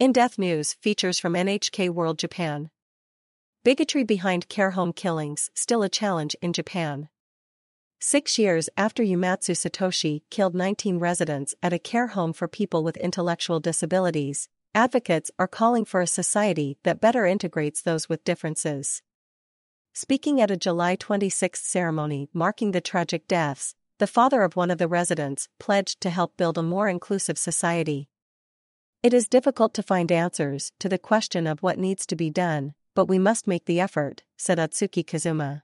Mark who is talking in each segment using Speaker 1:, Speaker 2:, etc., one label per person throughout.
Speaker 1: In Depth News features from NHK World Japan. Bigotry behind care home killings still a challenge in Japan. Six years after Uematsu Satoshi killed 19 residents at a care home for people with intellectual disabilities, advocates are calling for a society that better integrates those with differences. Speaking at a July 26 ceremony marking the tragic deaths, the father of one of the residents pledged to help build a more inclusive society. It is difficult to find answers to the question of what needs to be done, but we must make the effort, said Atsuki Kazuma.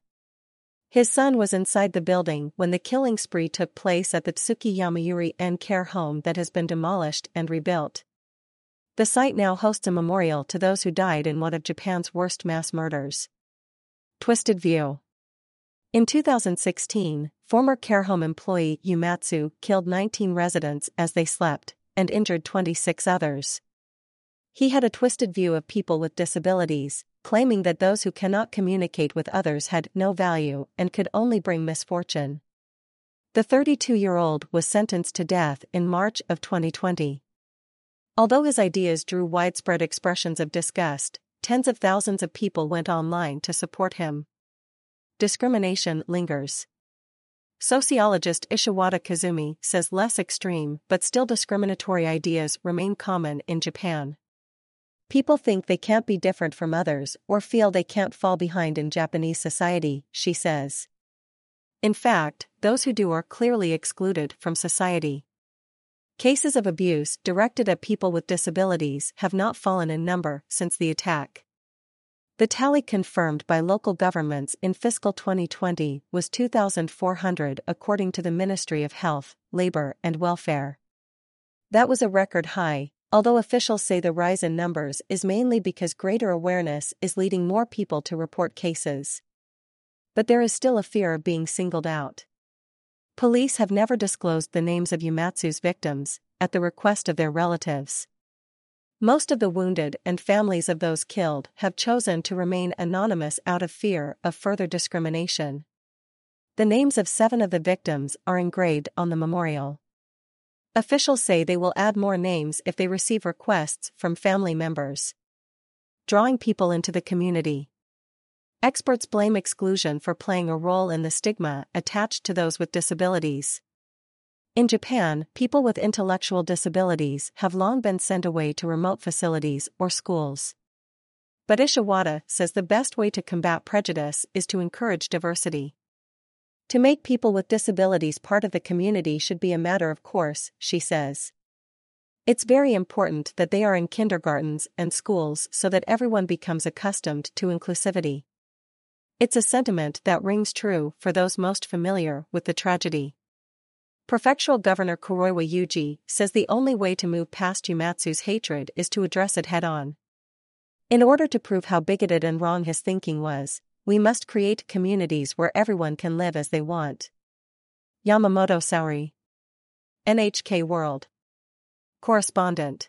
Speaker 1: His son was inside the building when the killing spree took place at the Tsukui Yamayuri En care home that has been demolished and rebuilt. The site now hosts a memorial to those who died in one of Japan's worst mass murders. Twisted View In 2016, former care home employee Uematsu killed 19 residents as they slept and injured 26 others. He had a twisted view of people with disabilities, claiming that those who cannot communicate with others had no value and could only bring misfortune. The 32 year old was sentenced to death in March of 2020. Although his ideas drew widespread expressions of disgust, tens of thousands of people went online to support him. Discrimination lingers. Sociologist Ishiwata Kazumi says less extreme but still discriminatory ideas remain common in Japan. People think they can't be different from others or feel they can't fall behind in Japanese society, she says. In fact, those who do are clearly excluded from society. Cases of abuse directed at people with disabilities have not fallen in number since the attack. The tally confirmed by local governments in fiscal 2020 was 2,400 according to the Ministry of Health, Labor and Welfare. That was a record high, although officials say the rise in numbers is mainly because greater awareness is leading more people to report cases. But there is still a fear of being singled out. Police have never disclosed the names of Uematsu's victims, at the request of their relatives. Most of the wounded and families of those killed have chosen to remain anonymous out of fear of further discrimination. The names of seven of the victims are engraved on the memorial. Officials say they will add more names if they receive requests from family members. Drawing people into the community. Experts blame exclusion for playing a role in the stigma attached to those with disabilities. In Japan, people with intellectual disabilities have long been sent away to remote facilities or schools. But Ishiwata says the best way to combat prejudice is to encourage diversity. To make people with disabilities part of the community should be a matter of course, she says. It's very important that they are in kindergartens and schools so that everyone becomes accustomed to inclusivity. It's a sentiment that rings true for those most familiar with the tragedy. Prefectural Governor Kuroiwa Yuji says the only way to move past Uematsu's hatred is to address it head on. In order to prove how bigoted and wrong his thinking was, we must create communities where everyone can live as they want. Yamamoto Saori. NHK World. Correspondent.